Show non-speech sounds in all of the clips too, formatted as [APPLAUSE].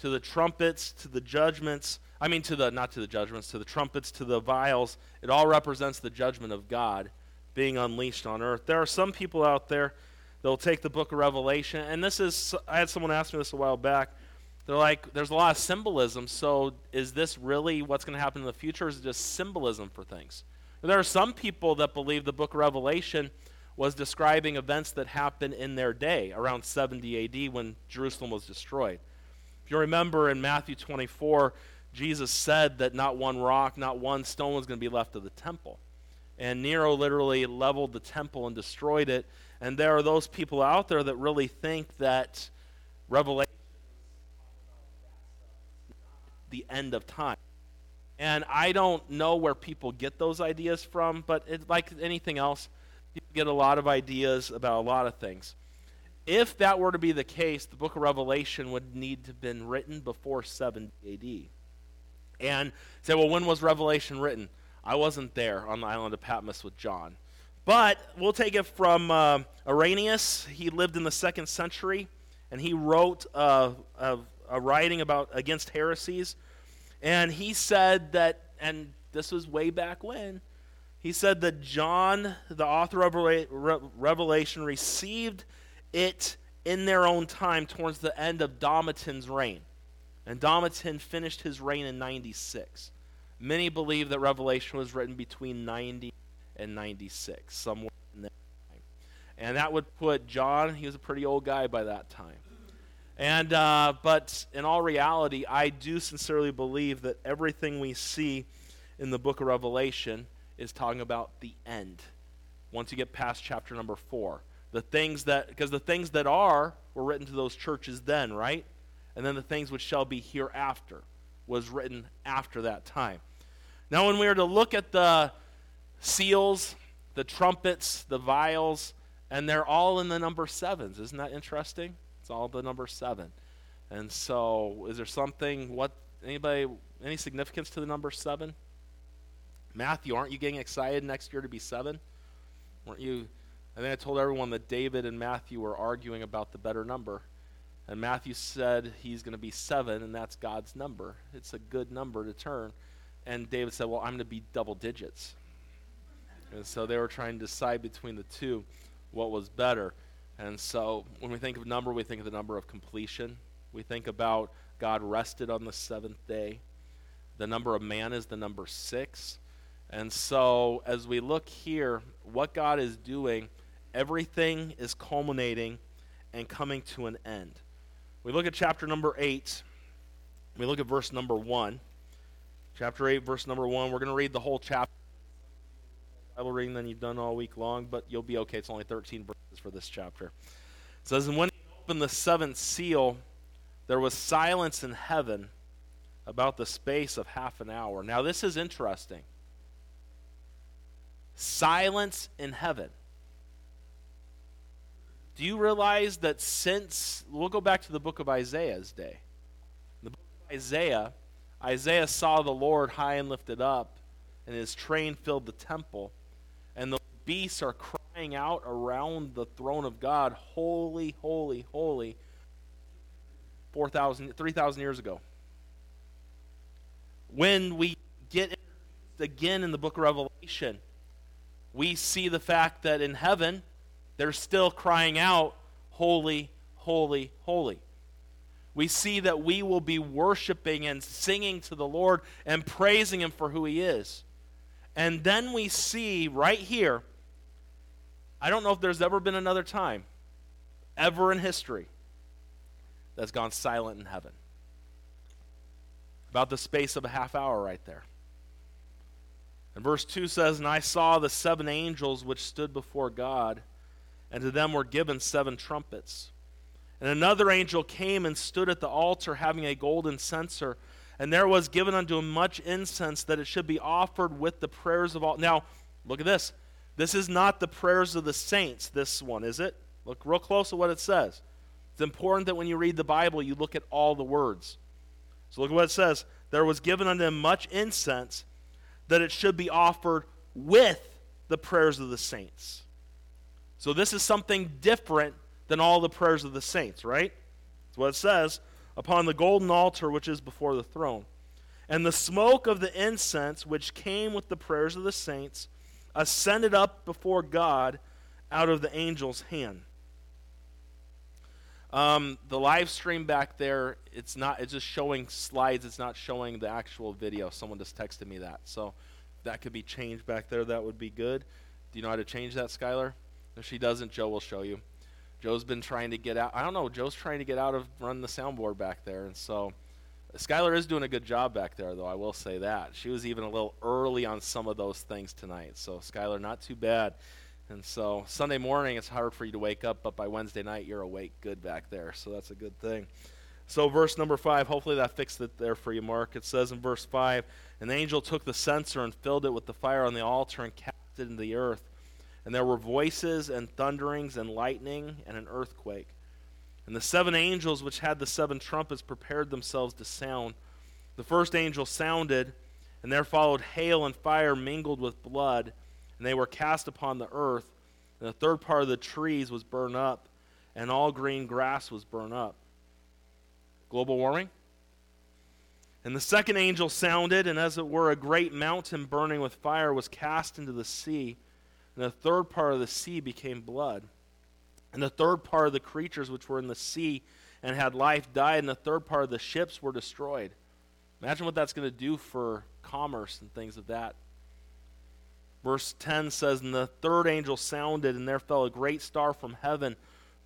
to the trumpets, to the judgments, I mean to the not to the judgments, to the trumpets, to the vials, it all represents the judgment of God being unleashed on earth. There are some people out there that'll take the book of Revelation, and this is I had someone ask me this a while back. They're like, there's a lot of symbolism, so is this really what's going to happen in the future, or is it just symbolism for things? There are some people that believe the book of Revelation was describing events that happened in their day, around 70 AD when Jerusalem was destroyed. If you remember in Matthew 24, Jesus said that not one rock, not one stone was going to be left of the temple. And Nero literally leveled the temple and destroyed it. And there are those people out there that really think that Revelation the end of time. And I don't know where people get those ideas from, but it, like anything else, people get a lot of ideas about a lot of things. If that were to be the case, the book of Revelation would need to have been written before 70 AD. And say, well, when was Revelation written? I wasn't there on the island of Patmos with John. But we'll take it from uh, Irenaeus. He lived in the second century, and he wrote uh, a, a writing about against heresies. And he said that, and this was way back when, he said that John, the author of Revelation, received it in their own time towards the end of Domitian's reign. And Domitian finished his reign in 96. Many believe that Revelation was written between 90 and 96, somewhere in that time. And that would put John, he was a pretty old guy by that time. And, uh, but in all reality, I do sincerely believe that everything we see in the book of Revelation is talking about the end. Once you get past chapter number four, the things that, because the things that are were written to those churches then, right? and then the things which shall be hereafter was written after that time. Now, when we are to look at the seals, the trumpets, the vials, and they're all in the number sevens. Isn't that interesting? It's all the number seven. And so, is there something, what, anybody, any significance to the number seven? Matthew, aren't you getting excited next year to be seven? Weren't you? I then I told everyone that David and Matthew were arguing about the better number. And Matthew said he's going to be seven, and that's God's number. It's a good number to turn. And David said, Well, I'm going to be double digits. And so they were trying to decide between the two what was better. And so when we think of number, we think of the number of completion. We think about God rested on the seventh day. The number of man is the number six. And so as we look here, what God is doing, everything is culminating and coming to an end. We look at chapter number 8. We look at verse number 1. Chapter 8, verse number 1. We're going to read the whole chapter. Bible reading than you've done all week long, but you'll be okay. It's only 13 verses for this chapter. It says, And when he opened the seventh seal, there was silence in heaven about the space of half an hour. Now, this is interesting. Silence in heaven. Do you realize that since, we'll go back to the book of Isaiah's day. In The book of Isaiah, Isaiah saw the Lord high and lifted up, and his train filled the temple. And the beasts are crying out around the throne of God, Holy, holy, holy, 4,000, 3,000 years ago. When we get again in the book of Revelation, we see the fact that in heaven, they're still crying out, Holy, holy, holy. We see that we will be worshiping and singing to the Lord and praising Him for who He is. And then we see right here, I don't know if there's ever been another time, ever in history, that's gone silent in heaven. About the space of a half hour right there. And verse 2 says, And I saw the seven angels which stood before God and to them were given seven trumpets. And another angel came and stood at the altar, having a golden censer. And there was given unto him much incense, that it should be offered with the prayers of all. Now, look at this. This is not the prayers of the saints, this one, is it? Look real close at what it says. It's important that when you read the Bible, you look at all the words. So look at what it says. There was given unto him much incense, that it should be offered with the prayers of the saints. So this is something different than all the prayers of the saints, right? That's what it says. upon the golden altar which is before the throne. And the smoke of the incense which came with the prayers of the saints ascended up before God out of the angel's hand. Um, the live stream back there, it's not. It's just showing slides. It's not showing the actual video. Someone just texted me that, so that could be changed back there. That would be good. Do you know how to change that, Skylar? If she doesn't, Joe will show you. Joe's been trying to get out. I don't know. Joe's trying to get out of run the soundboard back there, and so Skylar is doing a good job back there, though. I will say that she was even a little early on some of those things tonight. So Skylar, not too bad. And so Sunday morning, it's hard for you to wake up, but by Wednesday night, you're awake good back there. So that's a good thing. So, verse number five, hopefully that fixed it there for you, Mark. It says in verse five, the angel took the censer and filled it with the fire on the altar and cast it into the earth. And there were voices and thunderings and lightning and an earthquake. And the seven angels which had the seven trumpets prepared themselves to sound. The first angel sounded, and there followed hail and fire mingled with blood and they were cast upon the earth, and the third part of the trees was burned up, and all green grass was burned up. Global warming? And the second angel sounded, and as it were, a great mountain burning with fire was cast into the sea, and the third part of the sea became blood. And the third part of the creatures which were in the sea and had life died, and the third part of the ships were destroyed. Imagine what that's going to do for commerce and things of that Verse 10 says, And the third angel sounded, and there fell a great star from heaven,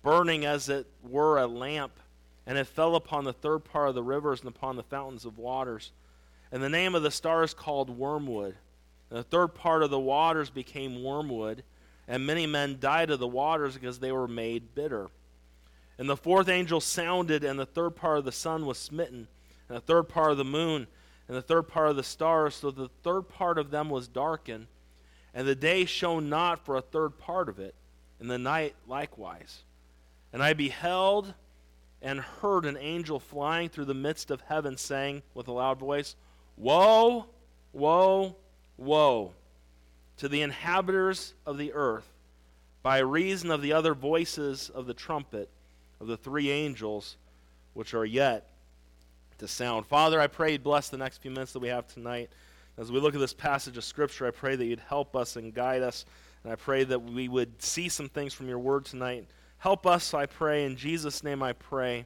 burning as it were a lamp. And it fell upon the third part of the rivers and upon the fountains of waters. And the name of the star is called Wormwood. And the third part of the waters became wormwood, and many men died of the waters because they were made bitter. And the fourth angel sounded, and the third part of the sun was smitten, and the third part of the moon, and the third part of the stars, so the third part of them was darkened and the day shone not for a third part of it, and the night likewise. And I beheld and heard an angel flying through the midst of heaven, saying with a loud voice, Woe, woe, woe to the inhabitants of the earth, by reason of the other voices of the trumpet of the three angels which are yet to sound. Father, I pray bless the next few minutes that we have tonight. As we look at this passage of Scripture, I pray that you'd help us and guide us. And I pray that we would see some things from your word tonight. Help us, I pray. In Jesus' name I pray.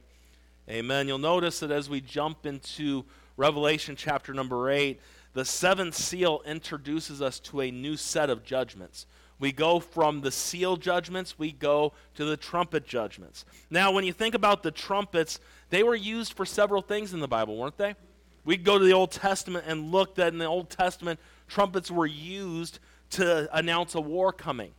Amen. You'll notice that as we jump into Revelation chapter number 8, the seventh seal introduces us to a new set of judgments. We go from the seal judgments, we go to the trumpet judgments. Now, when you think about the trumpets, they were used for several things in the Bible, weren't they? We go to the Old Testament and look that in the Old Testament, trumpets were used to announce a war coming.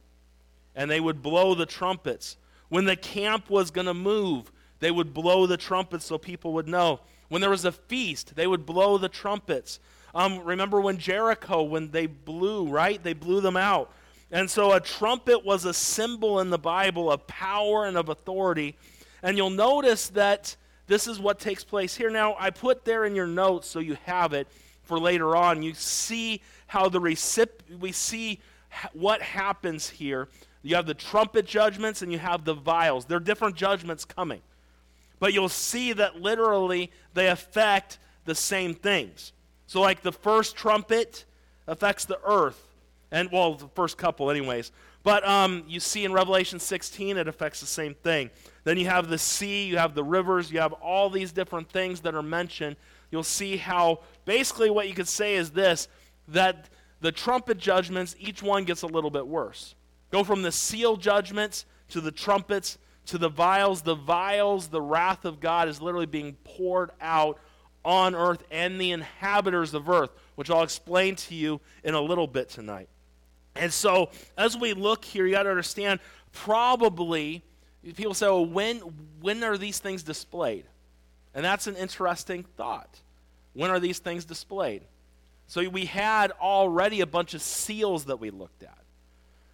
And they would blow the trumpets. When the camp was going to move, they would blow the trumpets so people would know. When there was a feast, they would blow the trumpets. Um, remember when Jericho, when they blew, right? They blew them out. And so a trumpet was a symbol in the Bible of power and of authority. And you'll notice that this is what takes place here. Now, I put there in your notes so you have it for later on. You see how the recip- we see what happens here. You have the trumpet judgments and you have the vials. There are different judgments coming. But you'll see that literally they affect the same things. So, like the first trumpet affects the earth, and well, the first couple, anyways. But um, you see in Revelation 16, it affects the same thing. Then you have the sea, you have the rivers, you have all these different things that are mentioned. You'll see how basically what you could say is this that the trumpet judgments, each one gets a little bit worse. Go from the seal judgments to the trumpets to the vials. The vials, the wrath of God is literally being poured out on earth and the inhabitants of earth, which I'll explain to you in a little bit tonight. And so, as we look here, you got to understand probably people say, well, when, when are these things displayed? And that's an interesting thought. When are these things displayed? So, we had already a bunch of seals that we looked at.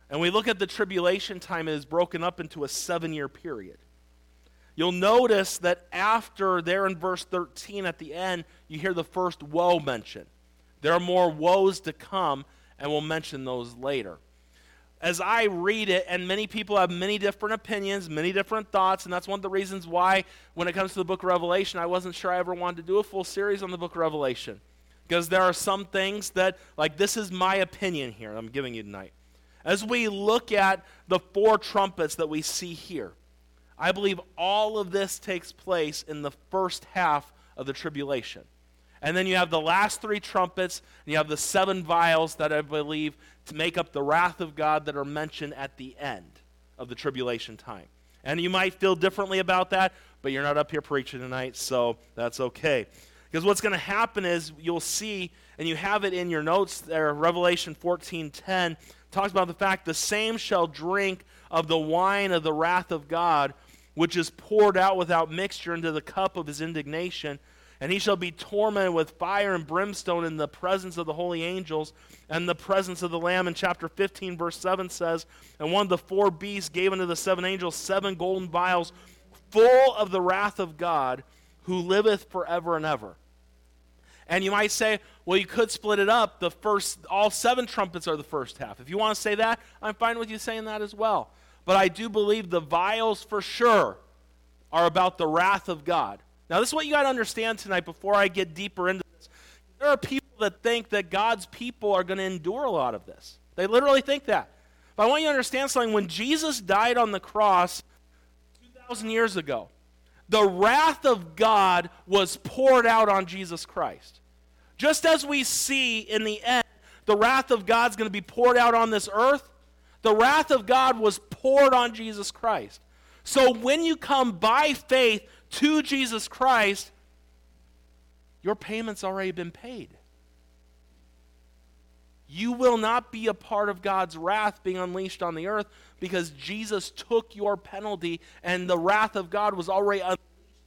And we look at the tribulation time, it is broken up into a seven year period. You'll notice that after there in verse 13 at the end, you hear the first woe mentioned. There are more woes to come, and we'll mention those later. as I read it, and many people have many different opinions, many different thoughts, and that's one of the reasons why, when it comes to the book of Revelation, I wasn't sure I ever wanted to do a full series on the book of Revelation. Because there are some things that, like, this is my opinion here I'm giving you tonight. As we look at the four trumpets that we see here, I believe all of this takes place in the first half of the tribulation. And then you have the last three trumpets, and you have the seven vials that I believe to make up the wrath of God that are mentioned at the end of the tribulation time. And you might feel differently about that, but you're not up here preaching tonight, so that's okay. Because what's going to happen is you'll see, and you have it in your notes there, Revelation 14:10 talks about the fact the same shall drink of the wine of the wrath of God, which is poured out without mixture into the cup of his indignation. And he shall be tormented with fire and brimstone in the presence of the holy angels and the presence of the Lamb. In chapter 15, verse 7 says, And one of the four beasts gave unto the seven angels seven golden vials full of the wrath of God, who liveth forever and ever. And you might say, well, you could split it up. The first, all seven trumpets are the first half. If you want to say that, I'm fine with you saying that as well. But I do believe the vials for sure are about the wrath of God. Now, this is what you got to understand tonight before I get deeper into this. There are people that think that God's people are going to endure a lot of this. They literally think that. But I want you to understand something. When Jesus died on the cross 2,000 years ago, the wrath of God was poured out on Jesus Christ. Just as we see in the end, the wrath of God's going to be poured out on this earth, the wrath of God was poured on Jesus Christ. So when you come by faith to Jesus Christ, your payment's already been paid. You will not be a part of God's wrath being unleashed on the earth because Jesus took your penalty and the wrath of God was already unleashed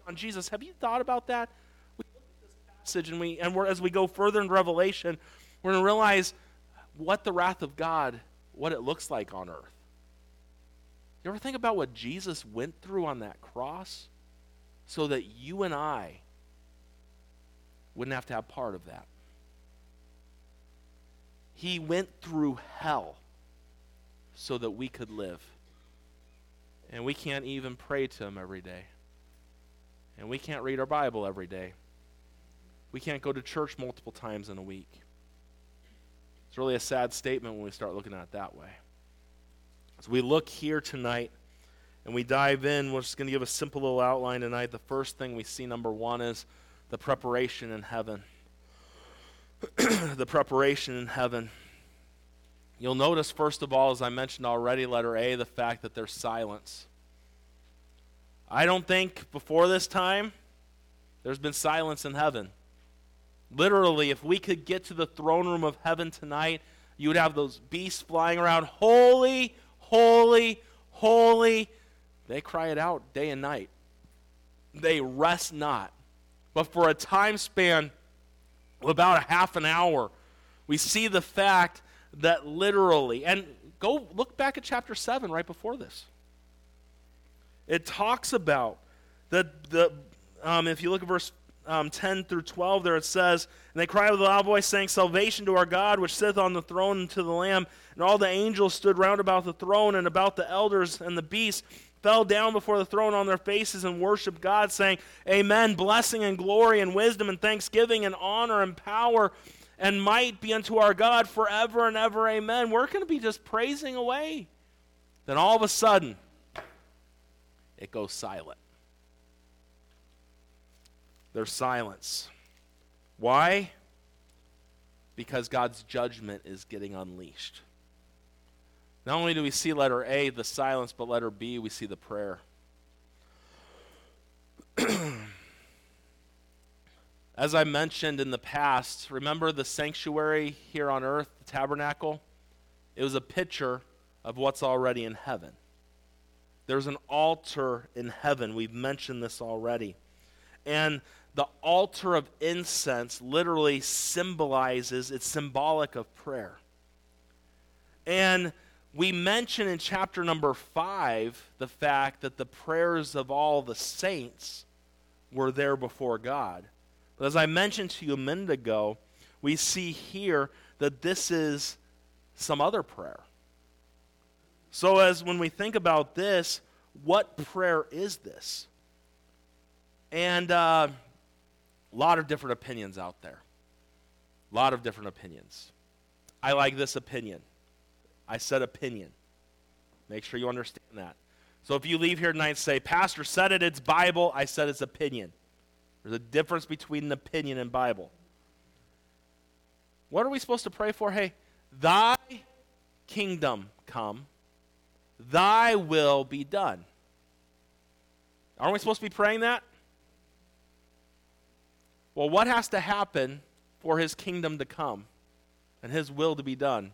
on Jesus. Have you thought about that? We look at this passage and we and as we go further in Revelation, we're going to realize what the wrath of God, what it looks like on earth. You ever think about what Jesus went through on that cross so that you and I wouldn't have to have part of that? He went through hell so that we could live. And we can't even pray to Him every day. And we can't read our Bible every day. We can't go to church multiple times in a week. It's really a sad statement when we start looking at it that way. As we look here tonight and we dive in, we're just going to give a simple little outline tonight. The first thing we see, number one, is the preparation in heaven. [CLEARS THROAT] the preparation in heaven. You'll notice, first of all, as I mentioned already, letter A, the fact that there's silence. I don't think before this time there's been silence in heaven. Literally, if we could get to the throne room of heaven tonight, you would have those beasts flying around, holy, holy, holy. They cry it out day and night. They rest not. But for a time span about a half an hour, we see the fact that literally, and go look back at chapter 7 right before this. It talks about that the, um, if you look at verse um, 10 through 12, there it says, And they cried with a loud voice, saying, Salvation to our God, which sitteth on the throne, and to the Lamb. And all the angels stood round about the throne, and about the elders and the beasts fell down before the throne on their faces and worshiped God, saying, Amen. Blessing and glory and wisdom and thanksgiving and honor and power and might be unto our God forever and ever. Amen. We're going to be just praising away. Then all of a sudden, it goes silent. There's silence. Why? Because God's judgment is getting unleashed. Not only do we see letter A, the silence, but letter B, we see the prayer. [CLEARS THROAT] As I mentioned in the past, remember the sanctuary here on earth, the tabernacle? It was a picture of what's already in heaven. There's an altar in heaven. We've mentioned this already. And the altar of incense literally symbolizes, it's symbolic of prayer. And we mention in chapter number five the fact that the prayers of all the saints were there before God. But as I mentioned to you a minute ago, we see here that this is some other prayer. So, as when we think about this, what prayer is this? And uh, a lot of different opinions out there. A lot of different opinions. I like this opinion. I said opinion. Make sure you understand that. So if you leave here tonight and say, Pastor said it, it's Bible, I said it's opinion. There's a difference between an opinion and Bible. What are we supposed to pray for? Hey, thy kingdom come, thy will be done. Aren't we supposed to be praying that? Well, what has to happen for his kingdom to come and his will to be done?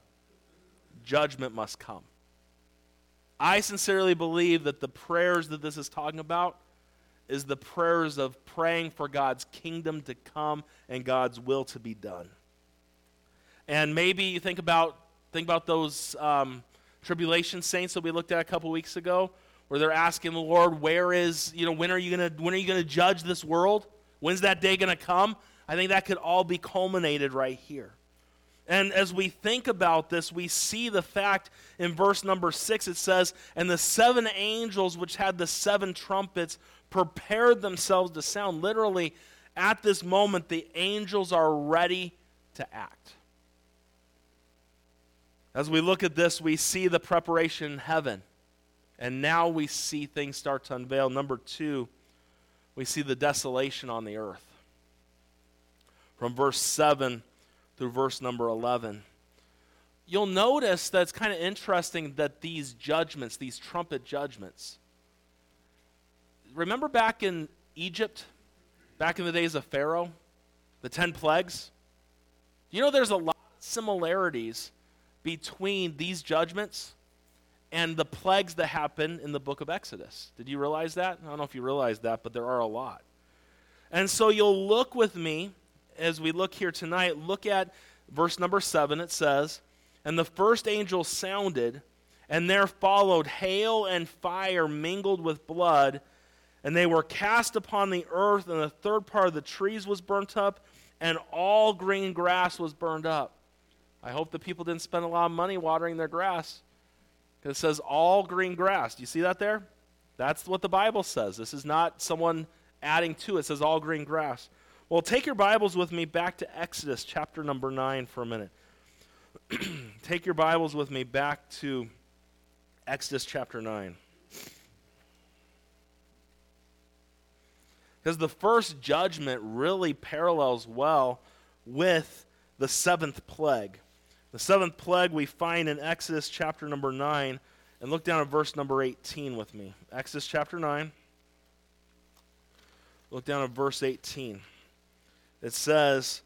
Judgment must come. I sincerely believe that the prayers that this is talking about is the prayers of praying for God's kingdom to come and God's will to be done. And maybe you think about think about those um, tribulation saints that we looked at a couple weeks ago, where they're asking the Lord, "Where is you know when are you gonna when are you gonna judge this world? When's that day gonna come?" I think that could all be culminated right here. And as we think about this, we see the fact in verse number six it says, And the seven angels which had the seven trumpets prepared themselves to sound. Literally, at this moment, the angels are ready to act. As we look at this, we see the preparation in heaven. And now we see things start to unveil. Number two, we see the desolation on the earth. From verse 7 through verse number 11. You'll notice that it's kind of interesting that these judgments, these trumpet judgments, remember back in Egypt, back in the days of Pharaoh, the 10 plagues? You know, there's a lot of similarities between these judgments and the plagues that happen in the book of Exodus. Did you realize that? I don't know if you realize that, but there are a lot. And so you'll look with me as we look here tonight, look at verse number 7. It says, And the first angel sounded, and there followed hail and fire mingled with blood, and they were cast upon the earth, and the third part of the trees was burnt up, and all green grass was burned up. I hope the people didn't spend a lot of money watering their grass. It says all green grass. Do you see that there? That's what the Bible says. This is not someone adding to it. It says all green grass. Well, take your Bibles with me back to Exodus chapter number 9 for a minute. [CLEARS THROAT] take your Bibles with me back to Exodus chapter 9. Because the first judgment really parallels well with the seventh plague. The seventh plague we find in Exodus chapter number 9. And look down at verse number 18 with me. Exodus chapter 9. Look down at verse 18 it says,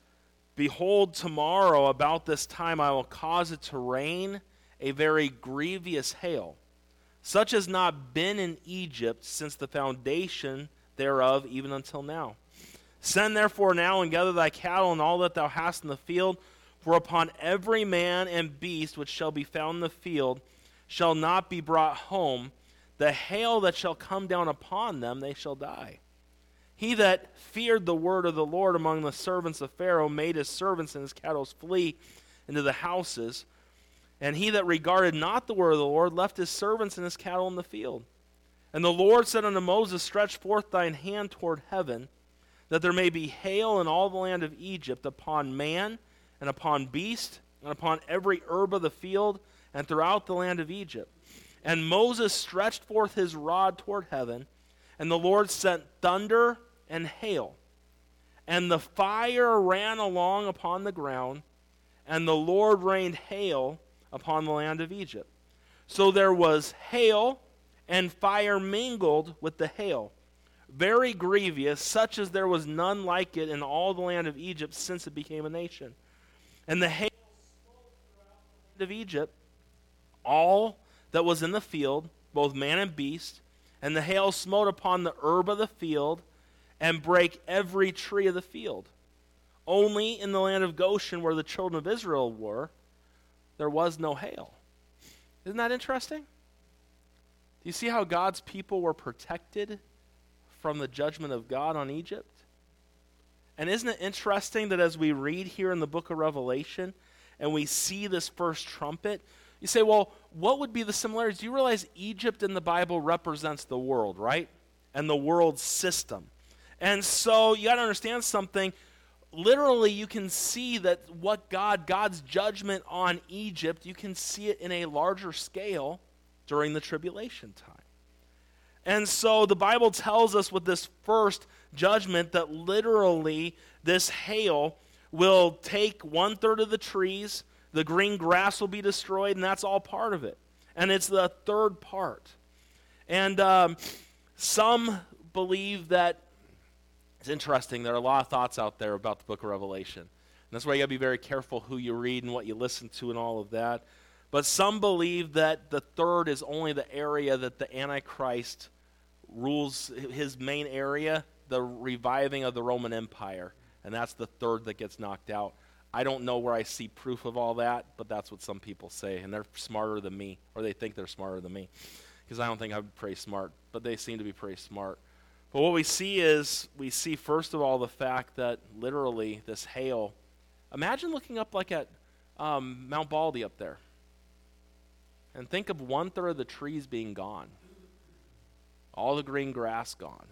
Behold, tomorrow about this time I will cause it to rain a very grievous hail, such as not been in Egypt since the foundation thereof, even until now. Send therefore now and gather thy cattle and all that thou hast in the field, for upon every man and beast which shall be found in the field shall not be brought home. The hail that shall come down upon them, they shall die. He that feared the word of the Lord among the servants of Pharaoh made his servants and his cattle flee into the houses. And he that regarded not the word of the Lord left his servants and his cattle in the field. And the Lord said unto Moses, Stretch forth thine hand toward heaven, that there may be hail in all the land of Egypt upon man and upon beast and upon every herb of the field and throughout the land of Egypt. And Moses stretched forth his rod toward heaven, and the Lord sent thunder and hail. And the fire ran along upon the ground, and the Lord rained hail upon the land of Egypt. So there was hail and fire mingled with the hail, very grievous, such as there was none like it in all the land of Egypt since it became a nation. And the hail the land of Egypt, all that was in the field, both man and beast, and the hail smote upon the herb of the field and break every tree of the field. Only in the land of Goshen, where the children of Israel were, there was no hail. Isn't that interesting? Do you see how God's people were protected from the judgment of God on Egypt? And isn't it interesting that as we read here in the book of Revelation and we see this first trumpet, You say, well, what would be the similarities? Do you realize Egypt in the Bible represents the world, right? And the world system. And so you got to understand something. Literally, you can see that what God, God's judgment on Egypt, you can see it in a larger scale during the tribulation time. And so the Bible tells us with this first judgment that literally this hail will take one third of the trees, the green grass will be destroyed, and that's all part of it. And it's the third part. And um, some believe that it's interesting. There are a lot of thoughts out there about the book of Revelation. And that's why you got to be very careful who you read and what you listen to and all of that. But some believe that the third is only the area that the Antichrist rules, his main area, the reviving of the Roman Empire. And that's the third that gets knocked out. I don't know where I see proof of all that, but that's what some people say. And they're smarter than me, or they think they're smarter than me. Because I don't think I'm pretty smart, but they seem to be pretty smart. But what we see is, we see first of all the fact that literally this hail, imagine looking up like at um, Mount Baldy up there. And think of one third of the trees being gone, all the green grass gone.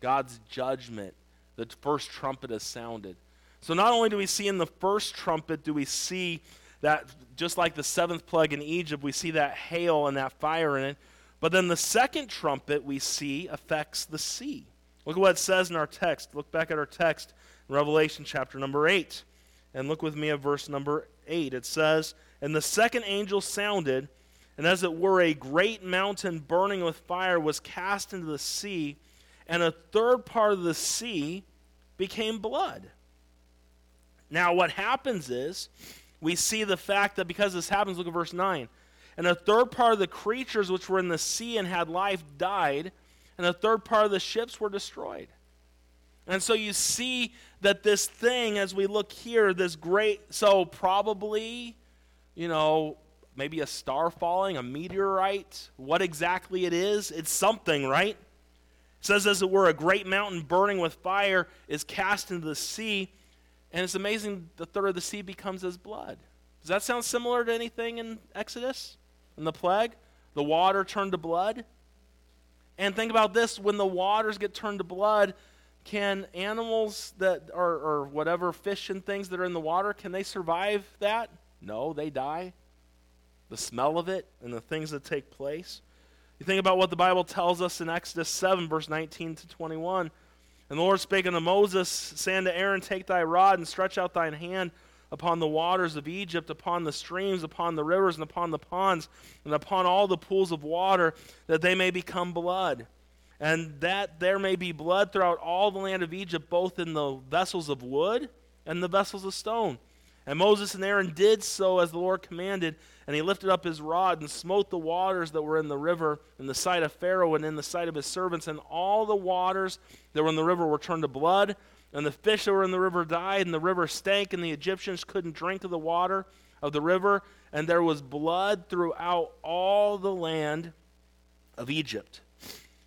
God's judgment, the first trumpet has sounded. So not only do we see in the first trumpet, do we see that just like the seventh plague in Egypt, we see that hail and that fire in it. But then the second trumpet we see affects the sea. Look at what it says in our text. Look back at our text in Revelation chapter number 8. And look with me at verse number 8. It says, And the second angel sounded, and as it were, a great mountain burning with fire was cast into the sea, and a third part of the sea became blood. Now, what happens is we see the fact that because this happens, look at verse 9. And a third part of the creatures which were in the sea and had life died, and a third part of the ships were destroyed. And so you see that this thing, as we look here, this great, so probably, you know, maybe a star falling, a meteorite, what exactly it is, it's something, right? It says, as it were, a great mountain burning with fire is cast into the sea and it's amazing the third of the sea becomes as blood. Does that sound similar to anything in Exodus? In the plague? The water turned to blood? And think about this when the waters get turned to blood, can animals that are, or whatever fish and things that are in the water, can they survive that? No, they die. The smell of it and the things that take place. You think about what the Bible tells us in Exodus 7, verse 19 to 21. And the Lord spake unto Moses, saying to Aaron, Take thy rod and stretch out thine hand upon the waters of Egypt, upon the streams, upon the rivers, and upon the ponds, and upon all the pools of water, that they may become blood. And that there may be blood throughout all the land of Egypt, both in the vessels of wood and the vessels of stone. And Moses and Aaron did so as the Lord commanded, and he lifted up his rod and smote the waters that were in the river in the sight of Pharaoh and in the sight of his servants, and all the waters that were in the river were turned to blood, and the fish that were in the river died, and the river stank, and the Egyptians couldn't drink of the water of the river, and there was blood throughout all the land of Egypt.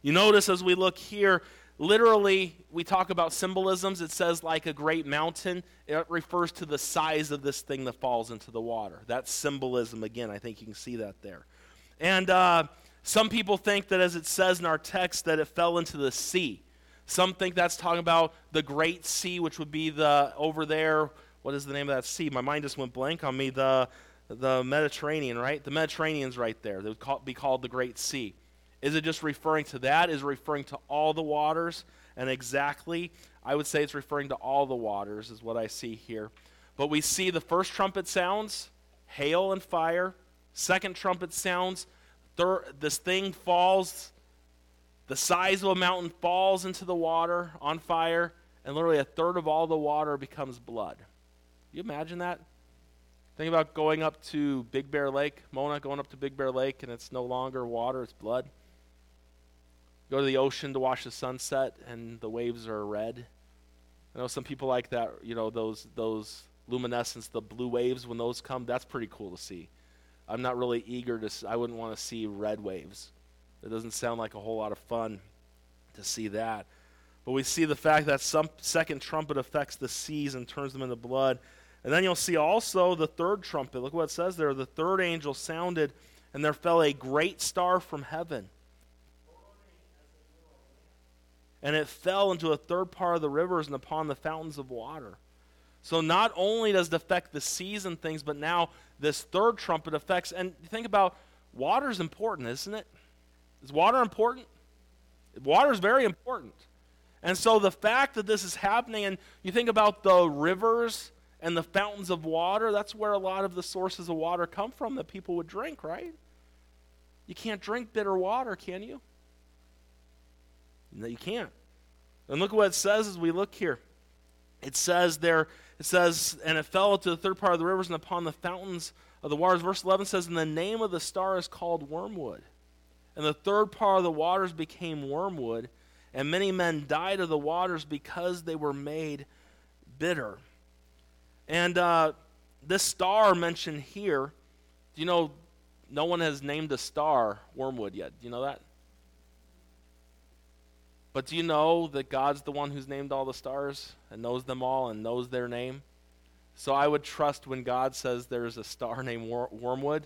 You notice as we look here, literally, we talk about symbolisms. It says like a great mountain. It refers to the size of this thing that falls into the water. That's symbolism again. I think you can see that there. And uh, some people think that as it says in our text that it fell into the sea. Some think that's talking about the Great Sea, which would be the over there. What is the name of that sea? My mind just went blank on me. The the Mediterranean, right? The Mediterranean's right there. They would call, be called the Great Sea. Is it just referring to that? Is it referring to all the waters? And exactly, I would say it's referring to all the waters, is what I see here. But we see the first trumpet sounds, hail and fire. Second trumpet sounds, third, this thing falls, the size of a mountain falls into the water on fire, and literally a third of all the water becomes blood. you imagine that? Think about going up to Big Bear Lake, Mona going up to Big Bear Lake, and it's no longer water, it's blood. Go to the ocean to watch the sunset, and the waves are red. I know some people like that, you know, those, those luminescence, the blue waves, when those come, that's pretty cool to see. I'm not really eager to, I wouldn't want to see red waves. It doesn't sound like a whole lot of fun to see that. But we see the fact that some second trumpet affects the seas and turns them into blood. And then you'll see also the third trumpet. Look what it says there. The third angel sounded, and there fell a great star from heaven. And it fell into a third part of the rivers and upon the fountains of water. So not only does it affect the seas and things, but now this third trumpet affects. And think about water is important, isn't it? Is water important? Water is very important. And so the fact that this is happening, and you think about the rivers and the fountains of water, that's where a lot of the sources of water come from that people would drink, right? You can't drink bitter water, can you? No, you can't. And look what it says as we look here. It says there, it says, and it fell to the third part of the rivers and upon the fountains of the waters. Verse 11 says, And the name of the star is called wormwood. And the third part of the waters became wormwood, and many men died of the waters because they were made bitter. And uh, this star mentioned here, you know no one has named a star wormwood yet? Do you know that? But do you know that God's the one who's named all the stars and knows them all and knows their name? So I would trust when God says there's a star [LAUGHS] named wor- wormwood,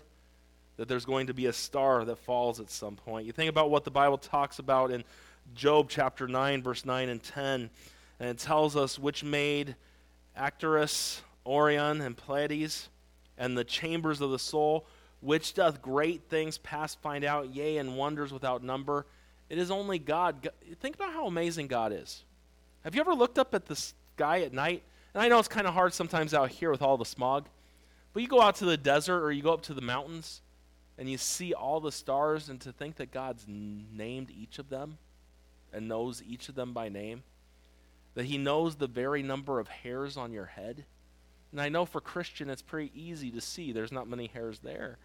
that there's going to be a star that falls at some point. You think about what the Bible talks about in Job chapter 9, verse 9 and 10, and it tells us which made Arcturus, Orion, and Pleiades, and the chambers of the soul, which doth great things past find out, yea, and wonders without number. It is only God. Think about how amazing God is. Have you ever looked up at the sky at night? And I know it's kind of hard sometimes out here with all the smog, but you go out to the desert or you go up to the mountains and you see all the stars, and to think that God's named each of them and knows each of them by name, that He knows the very number of hairs on your head. And I know for Christian it's pretty easy to see, there's not many hairs there.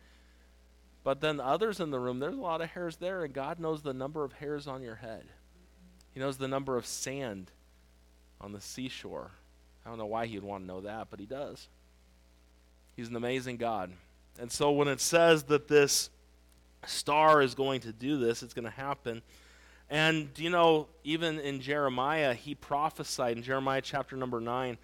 But then others in the room, there's a lot of hairs there, and God knows the number of hairs on your head. He knows the number of sand on the seashore. I don't know why he'd want to know that, but he does. He's an amazing God. And so when it says that this star is going to do this, it's going to happen. And, you know, even in Jeremiah, he prophesied in Jeremiah chapter number 9,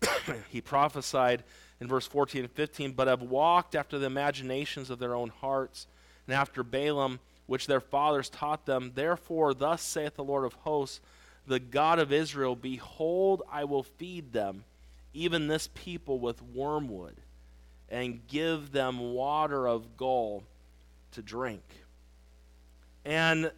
[COUGHS] he prophesied in verse 14 and 15, but have walked after the imaginations of their own hearts, and after Balaam, which their fathers taught them. Therefore, thus saith the Lord of hosts, the God of Israel Behold, I will feed them, even this people, with wormwood and give them water of gall to drink. And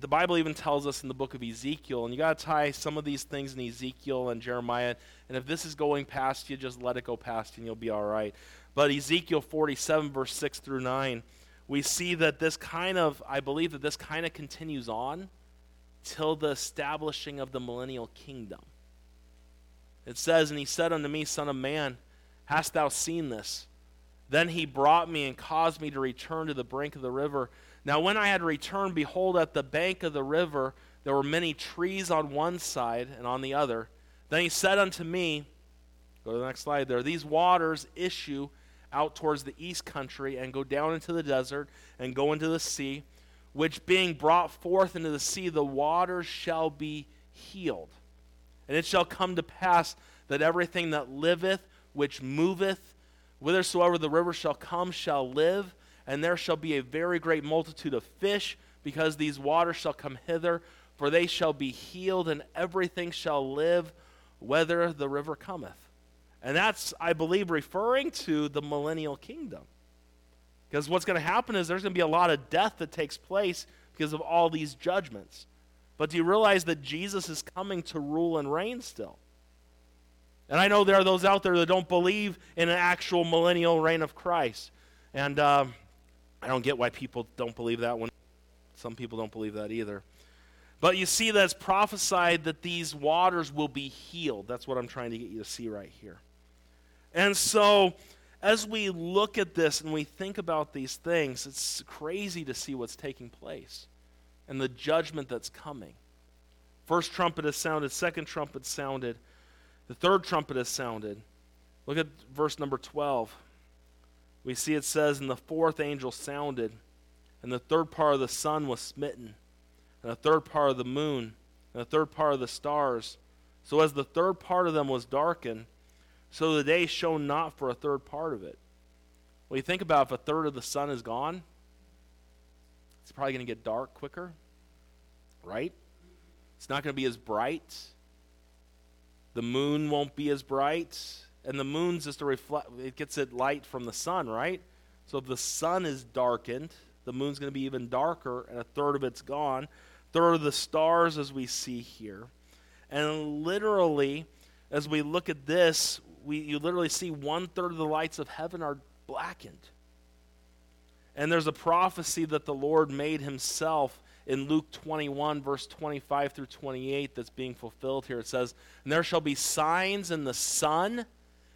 the Bible even tells us in the book of Ezekiel, and you got to tie some of these things in Ezekiel and Jeremiah. And if this is going past you, just let it go past you and you'll be all right. But Ezekiel 47, verse 6 through 9, we see that this kind of, I believe that this kind of continues on till the establishing of the millennial kingdom. It says, And he said unto me, Son of man, Hast thou seen this? Then he brought me and caused me to return to the brink of the river. Now, when I had returned, behold, at the bank of the river there were many trees on one side and on the other. Then he said unto me, Go to the next slide there. These waters issue out towards the east country and go down into the desert and go into the sea, which being brought forth into the sea, the waters shall be healed. And it shall come to pass that everything that liveth which moveth, whithersoever the river shall come, shall live, and there shall be a very great multitude of fish, because these waters shall come hither, for they shall be healed, and everything shall live, whether the river cometh. And that's, I believe, referring to the millennial kingdom. Because what's going to happen is there's going to be a lot of death that takes place because of all these judgments. But do you realize that Jesus is coming to rule and reign still? And I know there are those out there that don't believe in an actual millennial reign of Christ. And uh, I don't get why people don't believe that one. Some people don't believe that either. But you see that it's prophesied that these waters will be healed. That's what I'm trying to get you to see right here. And so, as we look at this and we think about these things, it's crazy to see what's taking place and the judgment that's coming. First trumpet has sounded, second trumpet sounded. The third trumpet has sounded. Look at verse number 12. We see it says, And the fourth angel sounded, and the third part of the sun was smitten, and the third part of the moon, and the third part of the stars. So as the third part of them was darkened, so the day shone not for a third part of it. Well, you think about if a third of the sun is gone, it's probably going to get dark quicker, right? It's not going to be as bright. The moon won't be as bright. And the moon's just a reflect, it gets its light from the sun, right? So if the sun is darkened, the moon's going to be even darker, and a third of it's gone. Third of the stars, as we see here. And literally, as we look at this, we, you literally see one third of the lights of heaven are blackened. And there's a prophecy that the Lord made himself in Luke 21, verse 25 through 28, that's being fulfilled here. It says, And there shall be signs in the sun,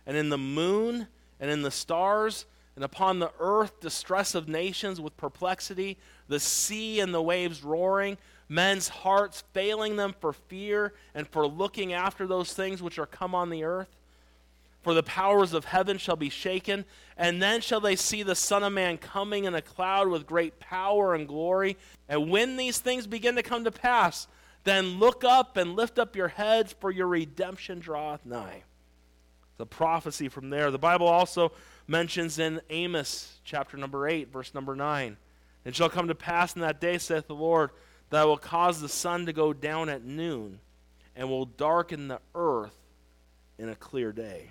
and in the moon, and in the stars, and upon the earth distress of nations with perplexity, the sea and the waves roaring, men's hearts failing them for fear and for looking after those things which are come on the earth. For the powers of heaven shall be shaken, and then shall they see the Son of Man coming in a cloud with great power and glory. And when these things begin to come to pass, then look up and lift up your heads, for your redemption draweth nigh. The prophecy from there. The Bible also mentions in Amos chapter number 8, verse number 9. It shall come to pass in that day, saith the Lord, that I will cause the sun to go down at noon, and will darken the earth in a clear day.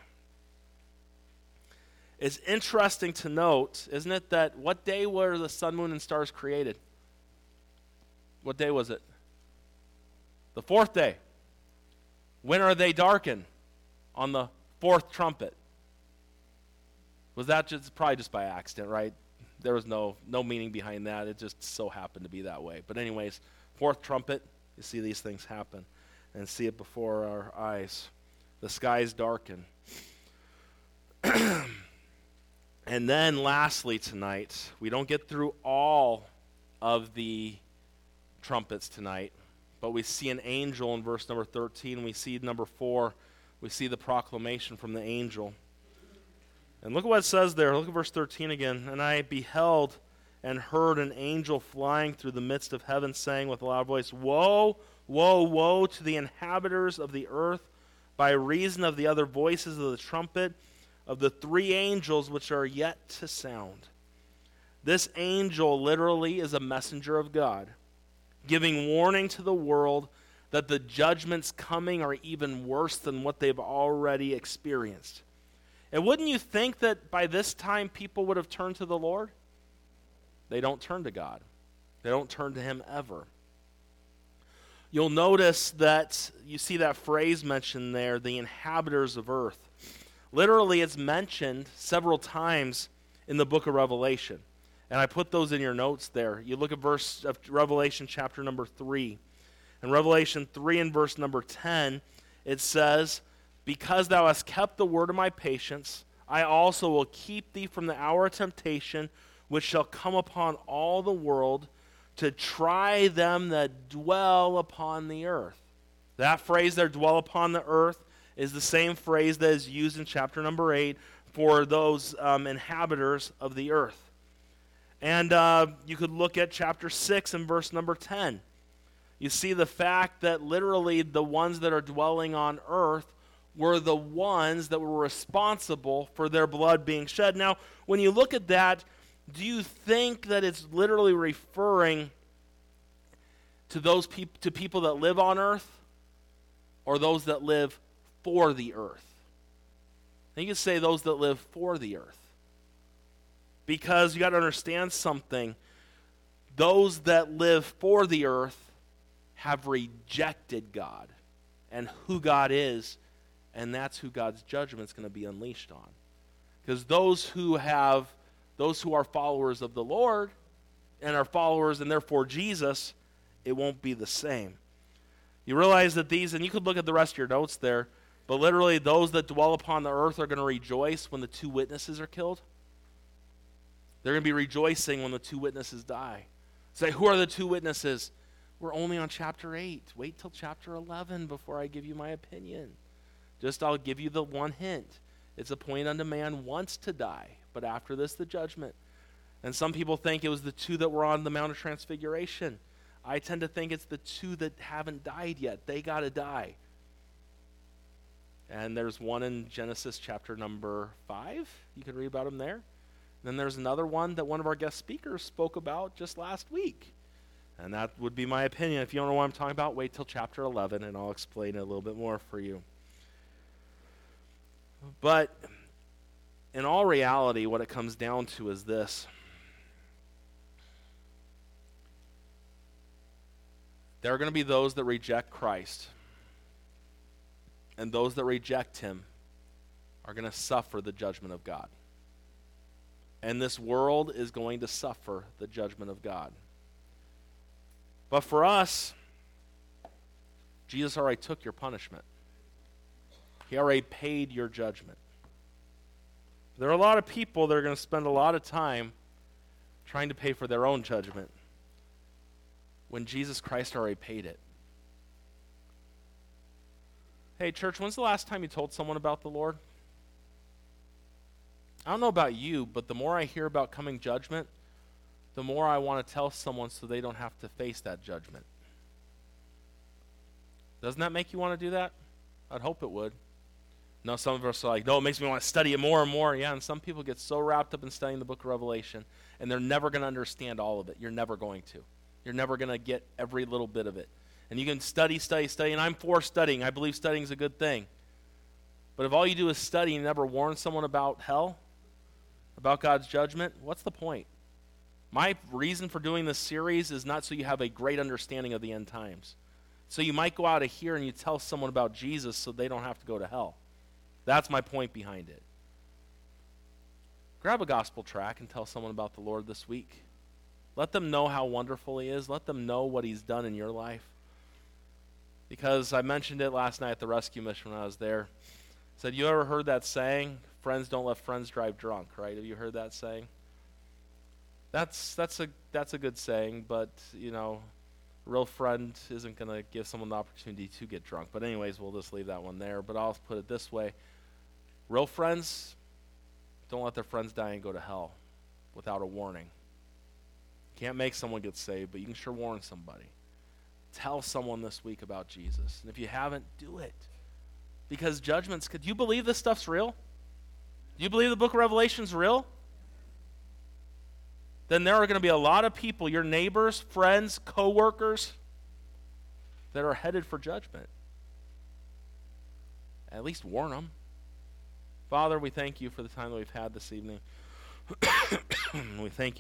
It's interesting to note, isn't it, that what day were the sun, moon, and stars created? What day was it? The fourth day. When are they darkened? On the fourth trumpet. Was that just probably just by accident, right? There was no no meaning behind that. It just so happened to be that way. But anyways, fourth trumpet, you see these things happen and see it before our eyes. The skies darken. [CLEARS THROAT] And then, lastly, tonight, we don't get through all of the trumpets tonight, but we see an angel in verse number 13. We see number 4. We see the proclamation from the angel. And look at what it says there. Look at verse 13 again. And I beheld and heard an angel flying through the midst of heaven, saying with a loud voice, Woe, woe, woe to the inhabitants of the earth by reason of the other voices of the trumpet of the three angels which are yet to sound. This angel literally is a messenger of God, giving warning to the world that the judgments coming are even worse than what they've already experienced. And wouldn't you think that by this time people would have turned to the Lord? They don't turn to God, they don't turn to Him ever. You'll notice that you see that phrase mentioned there the inhabitants of earth. Literally, it's mentioned several times in the book of Revelation. And I put those in your notes there. You look at verse of Revelation chapter number 3. In Revelation 3 and verse number 10, it says, Because thou hast kept the word of my patience, I also will keep thee from the hour of temptation, which shall come upon all the world to try them that dwell upon the earth. That phrase there, dwell upon the earth, is the same phrase that is used in chapter number 8 for those um, inhabitants of the earth. And uh, you could look at chapter 6 and verse number 10. You see the fact that literally the ones that are dwelling on earth were the ones that were responsible for their blood being shed. Now, when you look at that, do you think that it's literally referring to those to people that live on earth or those that live for the earth. And you can say those that live for the earth. Because you got to understand something. Those that live for the earth have rejected God and who God is, and that's who God's judgment is going to be unleashed on. Because those who have, those who are followers of the Lord and are followers and therefore Jesus, it won't be the same. You realize that these, and you could look at the rest of your notes there. But literally, those that dwell upon the earth are going to rejoice when the two witnesses are killed. They're going to be rejoicing when the two witnesses die. Say, who are the two witnesses? We're only on chapter 8. Wait till chapter 11 before I give you my opinion. Just I'll give you the one hint. It's appointed unto man once to die, but after this, the judgment. And some people think it was the two that were on the Mount of Transfiguration. I tend to think it's the two that haven't died yet. They got to die. And there's one in Genesis chapter number 5. You can read about him there. Then there's another one that one of our guest speakers spoke about just last week. And that would be my opinion. If you don't know what I'm talking about, wait till chapter 11 and I'll explain it a little bit more for you. But in all reality, what it comes down to is this there are going to be those that reject Christ, and those that reject him are going to suffer the judgment of God. And this world is going to suffer the judgment of God. But for us, Jesus already took your punishment. He already paid your judgment. There are a lot of people that are going to spend a lot of time trying to pay for their own judgment when Jesus Christ already paid it. Hey, church, when's the last time you told someone about the Lord? I don't know about you, but the more I hear about coming judgment, the more I want to tell someone so they don't have to face that judgment. Doesn't that make you want to do that? I'd hope it would. No, some of us are like, no, it makes me want to study it more and more. Yeah, and some people get so wrapped up in studying the book of Revelation, and they're never going to understand all of it. You're never going to. You're never going to get every little bit of it. And you can study, study, study, and I'm for studying. I believe studying is a good thing. But if all you do is study and never warn someone about hell, about God's judgment, what's the point? My reason for doing this series is not so you have a great understanding of the end times. So you might go out of here and you tell someone about Jesus so they don't have to go to hell. That's my point behind it. Grab a gospel track and tell someone about the Lord this week. Let them know how wonderful He is. Let them know what He's done in your life. Because I mentioned it last night at the rescue mission when I was there. I said, You ever heard that saying? Friends don't let friends drive drunk, right? Have you heard that saying? That's, that's, a, that's a good saying, but, you know, a real friend isn't going to give someone the opportunity to get drunk. But, anyways, we'll just leave that one there. But I'll put it this way Real friends don't let their friends die and go to hell without a warning. Can't make someone get saved, but you can sure warn somebody. Tell someone this week about Jesus. And if you haven't, do it. Because judgments, do you believe this stuff's real? Do you believe the book of Revelation's real? Then there are going to be a lot of people, your neighbors, friends, coworkers, that are headed for judgment. At least warn them. Father, we thank you for the time that we've had this evening. [COUGHS] we thank you.